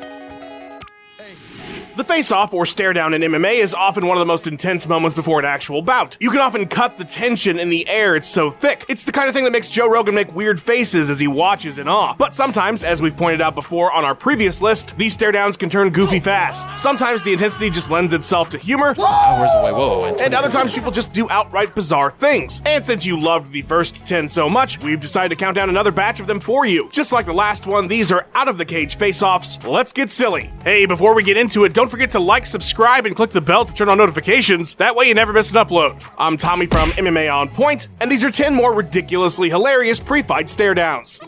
Thank you. The face-off or stare down in MMA is often one of the most intense moments before an actual bout. You can often cut the tension in the air, it's so thick. It's the kind of thing that makes Joe Rogan make weird faces as he watches in awe. But sometimes, as we've pointed out before on our previous list, these stare downs can turn goofy fast. Sometimes the intensity just lends itself to humor, Hours away. Whoa. whoa, and other times people just do outright bizarre things. And since you loved the first 10 so much, we've decided to count down another batch of them for you. Just like the last one, these are out of the cage face-offs. Let's get silly. Hey, before we get into it, don't forget to like, subscribe, and click the bell to turn on notifications. That way you never miss an upload. I'm Tommy from MMA On Point, and these are 10 more ridiculously hilarious pre-fight stare downs.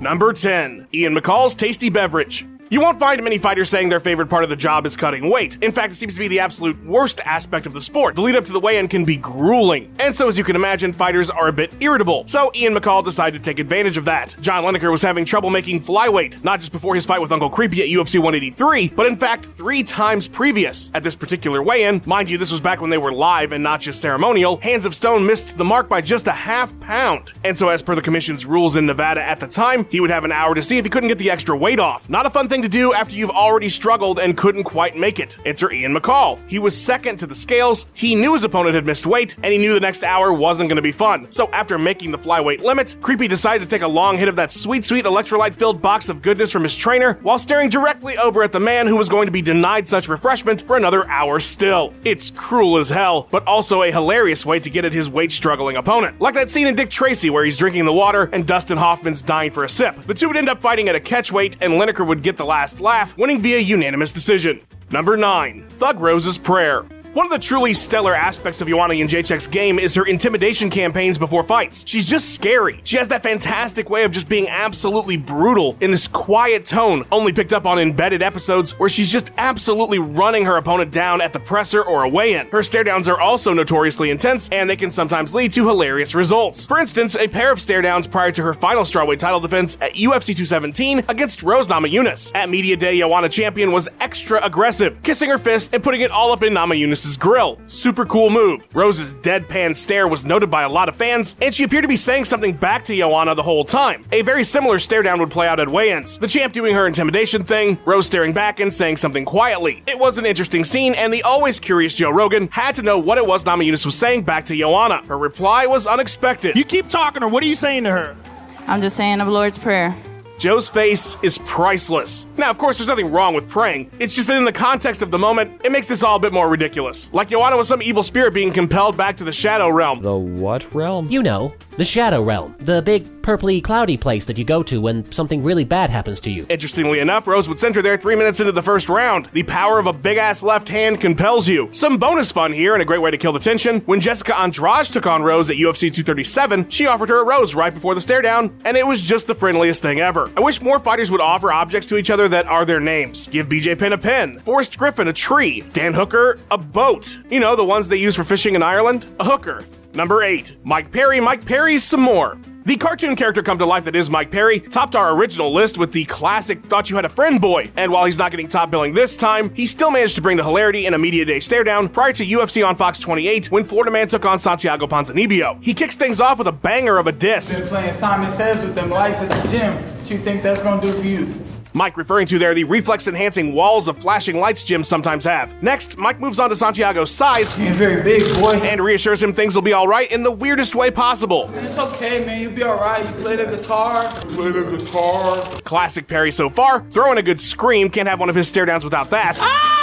Number 10. Ian McCall's Tasty Beverage. You won't find many fighters saying their favorite part of the job is cutting weight. In fact, it seems to be the absolute worst aspect of the sport. The lead up to the weigh-in can be grueling. And so, as you can imagine, fighters are a bit irritable. So, Ian McCall decided to take advantage of that. John Lineker was having trouble making flyweight, not just before his fight with Uncle Creepy at UFC 183, but in fact, three times previous. At this particular weigh-in, mind you, this was back when they were live and not just ceremonial, Hands of Stone missed the mark by just a half pound. And so, as per the commission's rules in Nevada at the time, he would have an hour to see if he couldn't get the extra weight off. Not a fun thing to do after you've already struggled and couldn't quite make it. Enter Ian McCall. He was second to the scales, he knew his opponent had missed weight, and he knew the next hour wasn't going to be fun. So after making the flyweight limit, Creepy decided to take a long hit of that sweet, sweet electrolyte filled box of goodness from his trainer while staring directly over at the man who was going to be denied such refreshment for another hour still. It's cruel as hell, but also a hilarious way to get at his weight struggling opponent. Like that scene in Dick Tracy where he's drinking the water and Dustin Hoffman's dying for a sip. The two would end up fighting at a catch weight, and Lineker would get the last laugh, winning via unanimous decision. Number 9. Thug Rose's Prayer. One of the truly stellar aspects of Joanna Jędrzejczyk's game is her intimidation campaigns before fights. She's just scary. She has that fantastic way of just being absolutely brutal in this quiet tone, only picked up on embedded episodes where she's just absolutely running her opponent down at the presser or a weigh-in. Her stare downs are also notoriously intense, and they can sometimes lead to hilarious results. For instance, a pair of stare downs prior to her final strawweight title defense at UFC 217 against Rose Namajunas. At Media Day, Joanna Champion was extra aggressive, kissing her fist and putting it all up in Namajunas' grill. Super cool move. Rose's deadpan stare was noted by a lot of fans, and she appeared to be saying something back to Joanna the whole time. A very similar stare down would play out at weigh-ins. The champ doing her intimidation thing, Rose staring back and saying something quietly. It was an interesting scene, and the always curious Joe Rogan had to know what it was Namajunas was saying back to Joanna. Her reply was unexpected. You keep talking her. What are you saying to her? I'm just saying the Lord's Prayer. Joe's face is priceless. Now, of course, there's nothing wrong with praying. It's just that in the context of the moment, it makes this all a bit more ridiculous. Like Joanna was some evil spirit being compelled back to the shadow realm. The what realm? You know, the Shadow Realm, the big purpley cloudy place that you go to when something really bad happens to you. Interestingly enough, Rose would send her there three minutes into the first round. The power of a big ass left hand compels you. Some bonus fun here and a great way to kill the tension. When Jessica Andrade took on Rose at UFC 237, she offered her a rose right before the stare down, and it was just the friendliest thing ever. I wish more fighters would offer objects to each other that are their names. Give BJ Penn a pen, Forrest Griffin a tree, Dan Hooker a boat. You know, the ones they use for fishing in Ireland? A hooker. Number 8. Mike Perry, Mike Perry's some more. The cartoon character come to life that is Mike Perry topped our original list with the classic Thought You Had a Friend Boy, and while he's not getting top billing this time, he still managed to bring the hilarity in a media day stare down prior to UFC on Fox 28 when Florida Man took on Santiago Ponzinibbio. He kicks things off with a banger of a diss. Been playing Simon Says with them lights at the gym. What you think that's gonna do for you? Mike referring to there the reflex enhancing walls of flashing lights gyms sometimes have. Next, Mike moves on to Santiago's size You're very big, boy. and reassures him things will be alright in the weirdest way possible. It's okay, man. You'll be alright. You play the guitar. Play the guitar. Classic Perry so far. Throwing a good scream, can't have one of his stare downs without that. Ah!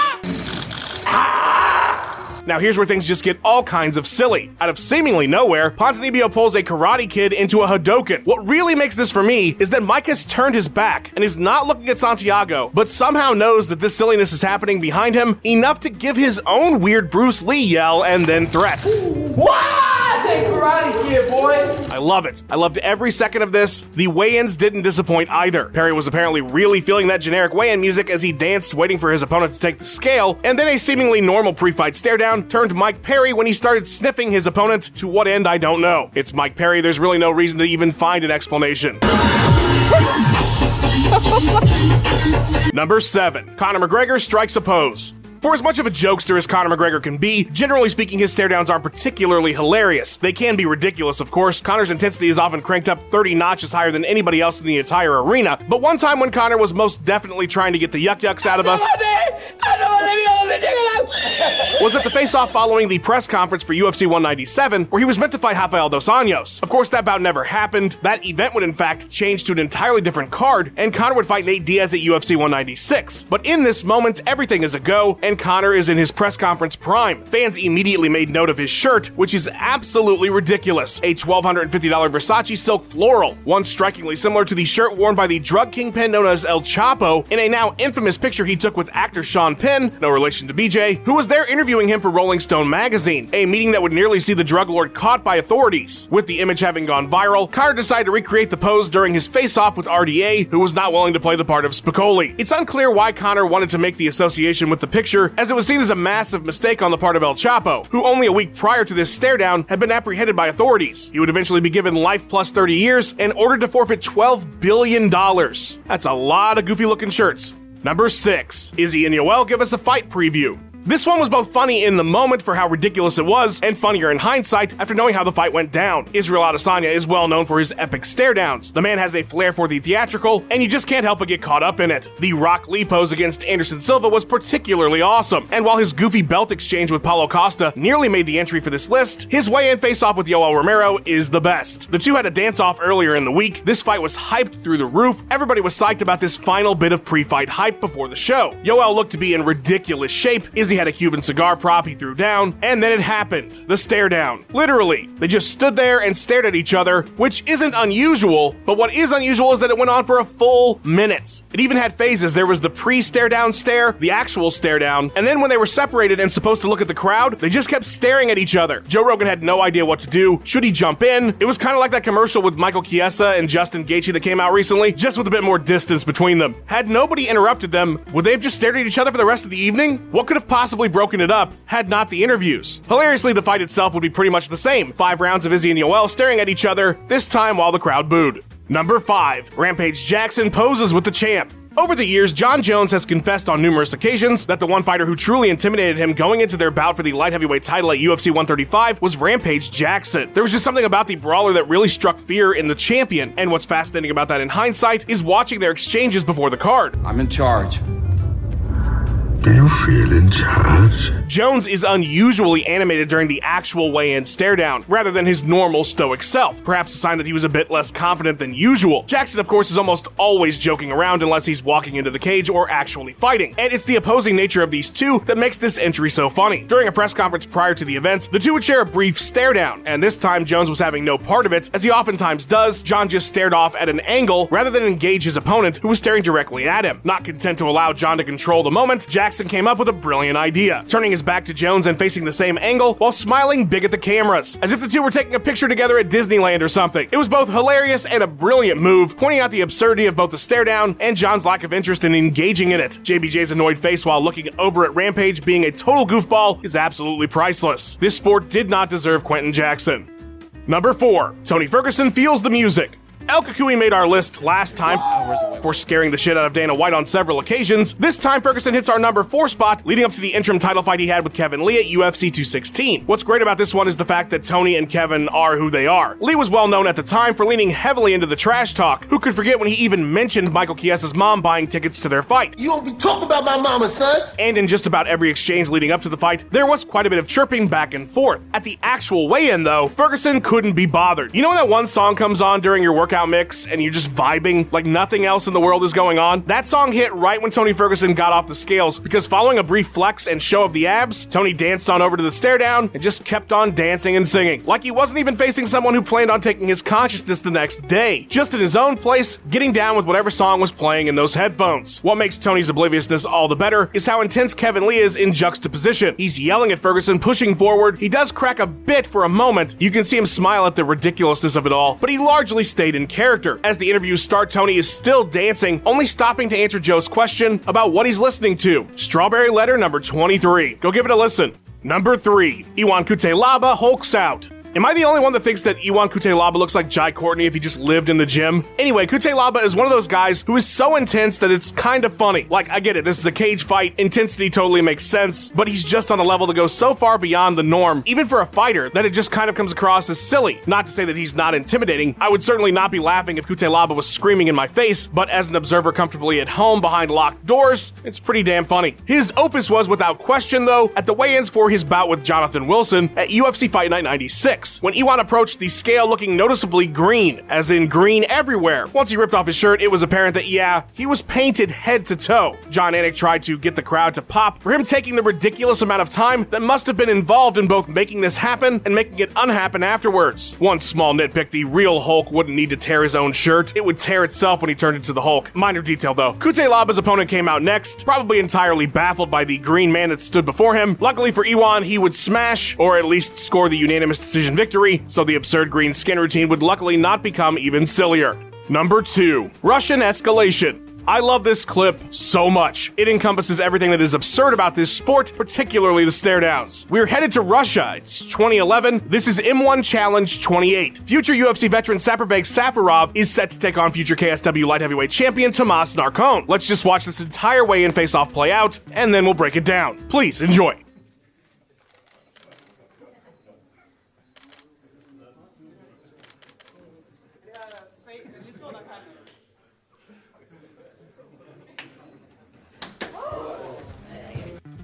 Now here's where things just get all kinds of silly. Out of seemingly nowhere, Ponzinibbio pulls a Karate Kid into a Hadoken. What really makes this for me is that Mike has turned his back and is not looking at Santiago, but somehow knows that this silliness is happening behind him enough to give his own weird Bruce Lee yell and then threat. Kid, boy. I love it. I loved every second of this. The weigh-ins didn't disappoint either. Perry was apparently really feeling that generic weigh-in music as he danced waiting for his opponent to take the scale, and then a seemingly normal pre-fight stare down turned Mike Perry when he started sniffing his opponent. To what end, I don't know. It's Mike Perry, there's really no reason to even find an explanation. Number 7. Conor McGregor strikes a pose. For as much of a jokester as Conor McGregor can be, generally speaking, his stare downs aren't particularly hilarious. They can be ridiculous, of course. Conor's intensity is often cranked up 30 notches higher than anybody else in the entire arena. But one time when Conor was most definitely trying to get the yuck yucks out of us was at the face-off following the press conference for UFC 197, where he was meant to fight Rafael Dos Anjos. Of course, that bout never happened. That event would in fact change to an entirely different card, and Conor would fight Nate Diaz at UFC 196. But in this moment, everything is a go, and Conor is in his press conference prime. Fans immediately made note of his shirt, which is absolutely ridiculous. A $1,250 Versace silk floral, one strikingly similar to the shirt worn by the drug kingpin known as El Chapo in a now infamous picture he took with actor Sean Penn, no relation to BJ, who was there interviewing him for Rolling Stone magazine, a meeting that would nearly see the drug lord caught by authorities. With the image having gone viral, Conor decided to recreate the pose during his face-off with RDA, who was not willing to play the part of Spicoli. It's unclear why Conor wanted to make the association with the as it was seen as a massive mistake on the part of El Chapo, who only a week prior to this stare down had been apprehended by authorities. He would eventually be given life plus 30 years and ordered to forfeit $12 billion. That's a lot of goofy looking shirts. Number 6. Izzy and Yoel give us a fight preview. This one was both funny in the moment for how ridiculous it was, and funnier in hindsight after knowing how the fight went down. Israel Adesanya is well known for his epic stare downs. The man has a flair for the theatrical, and you just can't help but get caught up in it. The Rock Lee pose against Anderson Silva was particularly awesome, and while his goofy belt exchange with Paulo Costa nearly made the entry for this list, his weigh-in face-off with Yoel Romero is the best. The two had a dance-off earlier in the week. This fight was hyped through the roof. Everybody was psyched about this final bit of pre-fight hype before the show. Yoel looked to be in ridiculous shape. Izzy had a Cuban cigar prop he threw down, and then it happened. The stare down. Literally. They just stood there and stared at each other, which isn't unusual, but what is unusual is that it went on for a full minute. It even had phases. There was the pre stare down stare, the actual stare down, and then when they were separated and supposed to look at the crowd, they just kept staring at each other. Joe Rogan had no idea what to do. Should he jump in? It was kind of like that commercial with Michael Chiesa and Justin Gaethje that came out recently, just with a bit more distance between them. Had nobody interrupted them, would they have just stared at each other for the rest of the evening? What could have possibly broken it up had not the interviews. Hilariously, the fight itself would be pretty much the same. Five rounds of Izzy and Yoel staring at each other, this time while the crowd booed. Number 5. Rampage Jackson poses with the champ. Over the years, Jon Jones has confessed on numerous occasions that the one fighter who truly intimidated him going into their bout for the light heavyweight title at UFC 135 was Rampage Jackson. There was just something about the brawler that really struck fear in the champion, and what's fascinating about that in hindsight is watching their exchanges before the card. I'm in charge. Do you feel in charge? Jones is unusually animated during the actual weigh-in stare down, rather than his normal stoic self, perhaps a sign that he was a bit less confident than usual. Jackson, of course, is almost always joking around unless he's walking into the cage or actually fighting, and it's the opposing nature of these two that makes this entry so funny. During a press conference prior to the event, the two would share a brief stare down, and this time Jones was having no part of it, as he oftentimes does. Jon just stared off at an angle rather than engage his opponent, who was staring directly at him. Not content to allow Jon to control the moment, Jackson Jackson came up with a brilliant idea, turning his back to Jones and facing the same angle while smiling big at the cameras, as if the two were taking a picture together at Disneyland or something. It was both hilarious and a brilliant move, pointing out the absurdity of both the stare down and Jon's lack of interest in engaging in it. JBJ's annoyed face while looking over at Rampage being a total goofball is absolutely priceless. This sport did not deserve Quinton Jackson. Number 4. Tony Ferguson feels the music. El Cucuy made our list last time for scaring the shit out of Dana White on several occasions. This time, Ferguson hits our number four spot, leading up to the interim title fight he had with Kevin Lee at UFC 216. What's great about this one is the fact that Tony and Kevin are who they are. Lee was well known at the time for leaning heavily into the trash talk. Who could forget when he even mentioned Michael Chiesa's mom buying tickets to their fight? You don't be talking about my mama, son. And in just about every exchange leading up to the fight, there was quite a bit of chirping back and forth. At the actual weigh-in, though, Ferguson couldn't be bothered. You know when that one song comes on during your workout mix and you're just vibing like nothing else in the world is going on. That song hit right when Tony Ferguson got off the scales because following a brief flex and show of the abs, Tony danced on over to the stare down and just kept on dancing and singing. Like he wasn't even facing someone who planned on taking his consciousness the next day. Just in his own place, getting down with whatever song was playing in those headphones. What makes Tony's obliviousness all the better is how intense Kevin Lee is in juxtaposition. He's yelling at Ferguson, pushing forward. He does crack a bit for a moment. You can see him smile at the ridiculousness of it all, but he largely stayed in character. As the interviews start, Tony is still dancing, only stopping to answer Joe's question about what he's listening to. Strawberry Letter number 23. Go give it a listen. Number 3. Ion Cutelaba hulks out. Am I the only one that thinks that Iwan Cutelaba looks like Jai Courtney if he just lived in the gym? Anyway, Cutelaba is one of those guys who is so intense that it's kind of funny. Like, I get it, this is a cage fight, intensity totally makes sense, but he's just on a level that goes so far beyond the norm, even for a fighter, that it just kind of comes across as silly. Not to say that he's not intimidating, I would certainly not be laughing if Cutelaba was screaming in my face, but as an observer comfortably at home behind locked doors, it's pretty damn funny. His opus was without question, though, at the weigh ins for his bout with Jonathan Wilson at UFC Fight Night 96, when Iwan approached the scale looking noticeably green, as in green everywhere. Once he ripped off his shirt, it was apparent that, yeah, he was painted head to toe. Jon Anik tried to get the crowd to pop for him taking the ridiculous amount of time that must have been involved in both making this happen and making it unhappen afterwards. One small nitpick the real Hulk wouldn't need to tear his own shirt, it would tear itself when he turned into the Hulk. Minor detail though. Cutelaba's opponent came out next, probably entirely baffled by the green man that stood before him. Luckily for Iwan, he would smash, or at least score the unanimous decision victory, so the absurd green skin routine would luckily not become even sillier. Number 2. Russian Escalation. I love this clip so much. It encompasses everything that is absurd about this sport, particularly the stare downs. We're headed to Russia. It's 2011. This is M1 Challenge 28. Future UFC veteran Saparbek Safarov is set to take on future KSW light heavyweight champion Tomasz Narkun. Let's just watch this entire weigh-in face-off play out, and then we'll break it down. Please enjoy.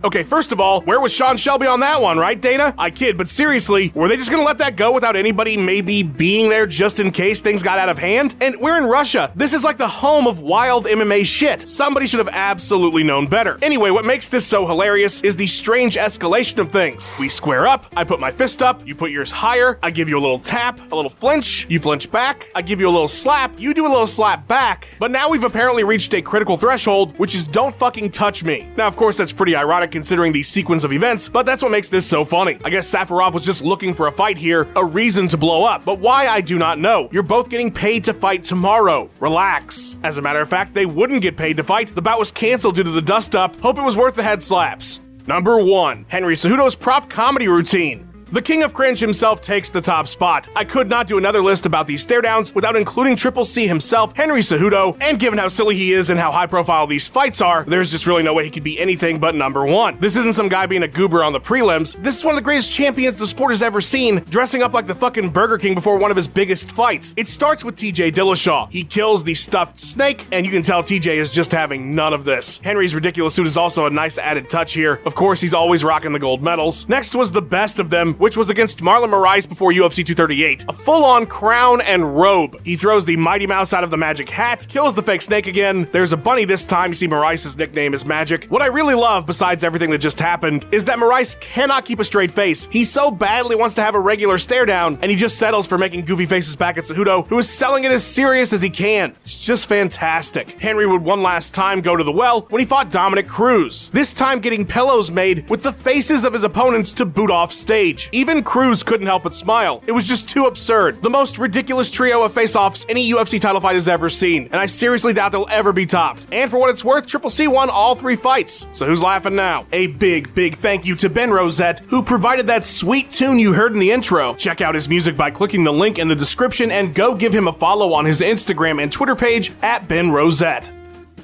Okay, first of all, where was Sean Shelby on that one, right, Dana? I kid, but seriously, were they just gonna let that go without anybody maybe being there just in case things got out of hand? And we're in Russia. This is like the home of wild MMA shit. Somebody should have absolutely known better. Anyway, what makes this so hilarious is the strange escalation of things. We square up, I put my fist up, you put yours higher, I give you a little tap, a little flinch, you flinch back, I give you a little slap, you do a little slap back. But now we've apparently reached a critical threshold, which is don't fucking touch me. Now, of course, that's pretty ironic considering the sequence of events, but that's what makes this so funny. I guess Safarov was just looking for a fight here, a reason to blow up. But why, I do not know. You're both getting paid to fight tomorrow. Relax. As a matter of fact, they wouldn't get paid to fight. The bout was canceled due to the dust up. Hope it was worth the head slaps. Number 1. Henry Cejudo's prop comedy routine. The king of cringe himself takes the top spot. I could not do another list about these stare downs without including Triple C himself, Henry Cejudo, and given how silly he is and how high profile these fights are, there's just really no way he could be anything but number one. This isn't some guy being a goober on the prelims. This is one of the greatest champions the sport has ever seen, dressing up like the fucking Burger King before one of his biggest fights. It starts with TJ Dillashaw. He kills the stuffed snake, and you can tell TJ is just having none of this. Henry's ridiculous suit is also a nice added touch here. Of course, he's always rocking the gold medals. Next was the best of them, which was against Marlon Moraes before UFC 238. A full on crown and robe. He throws the Mighty Mouse out of the magic hat, kills the fake snake again. There's a bunny this time. You see, Moraes' nickname is Magic. What I really love, besides everything that just happened, is that Moraes cannot keep a straight face. He so badly wants to have a regular stare down, and he just settles for making goofy faces back at Cejudo, who is selling it as serious as he can. It's just fantastic. Henry would one last time go to the well when he fought Dominick Cruz. This time getting pillows made with the faces of his opponents to boot off stage. Even Cruz couldn't help but smile. It was just too absurd. The most ridiculous trio of face-offs any UFC title fight has ever seen, and I seriously doubt they'll ever be topped. And for what it's worth, Triple C won all three fights. So who's laughing now? A big, big thank you to Ben Rosette, who provided that sweet tune you heard in the intro. Check out his music by clicking the link in the description and go give him a follow on his Instagram and Twitter page at Ben Rosette.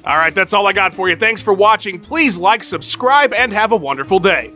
All right, that's all I got for you. Thanks for watching. Please like, subscribe, and have a wonderful day.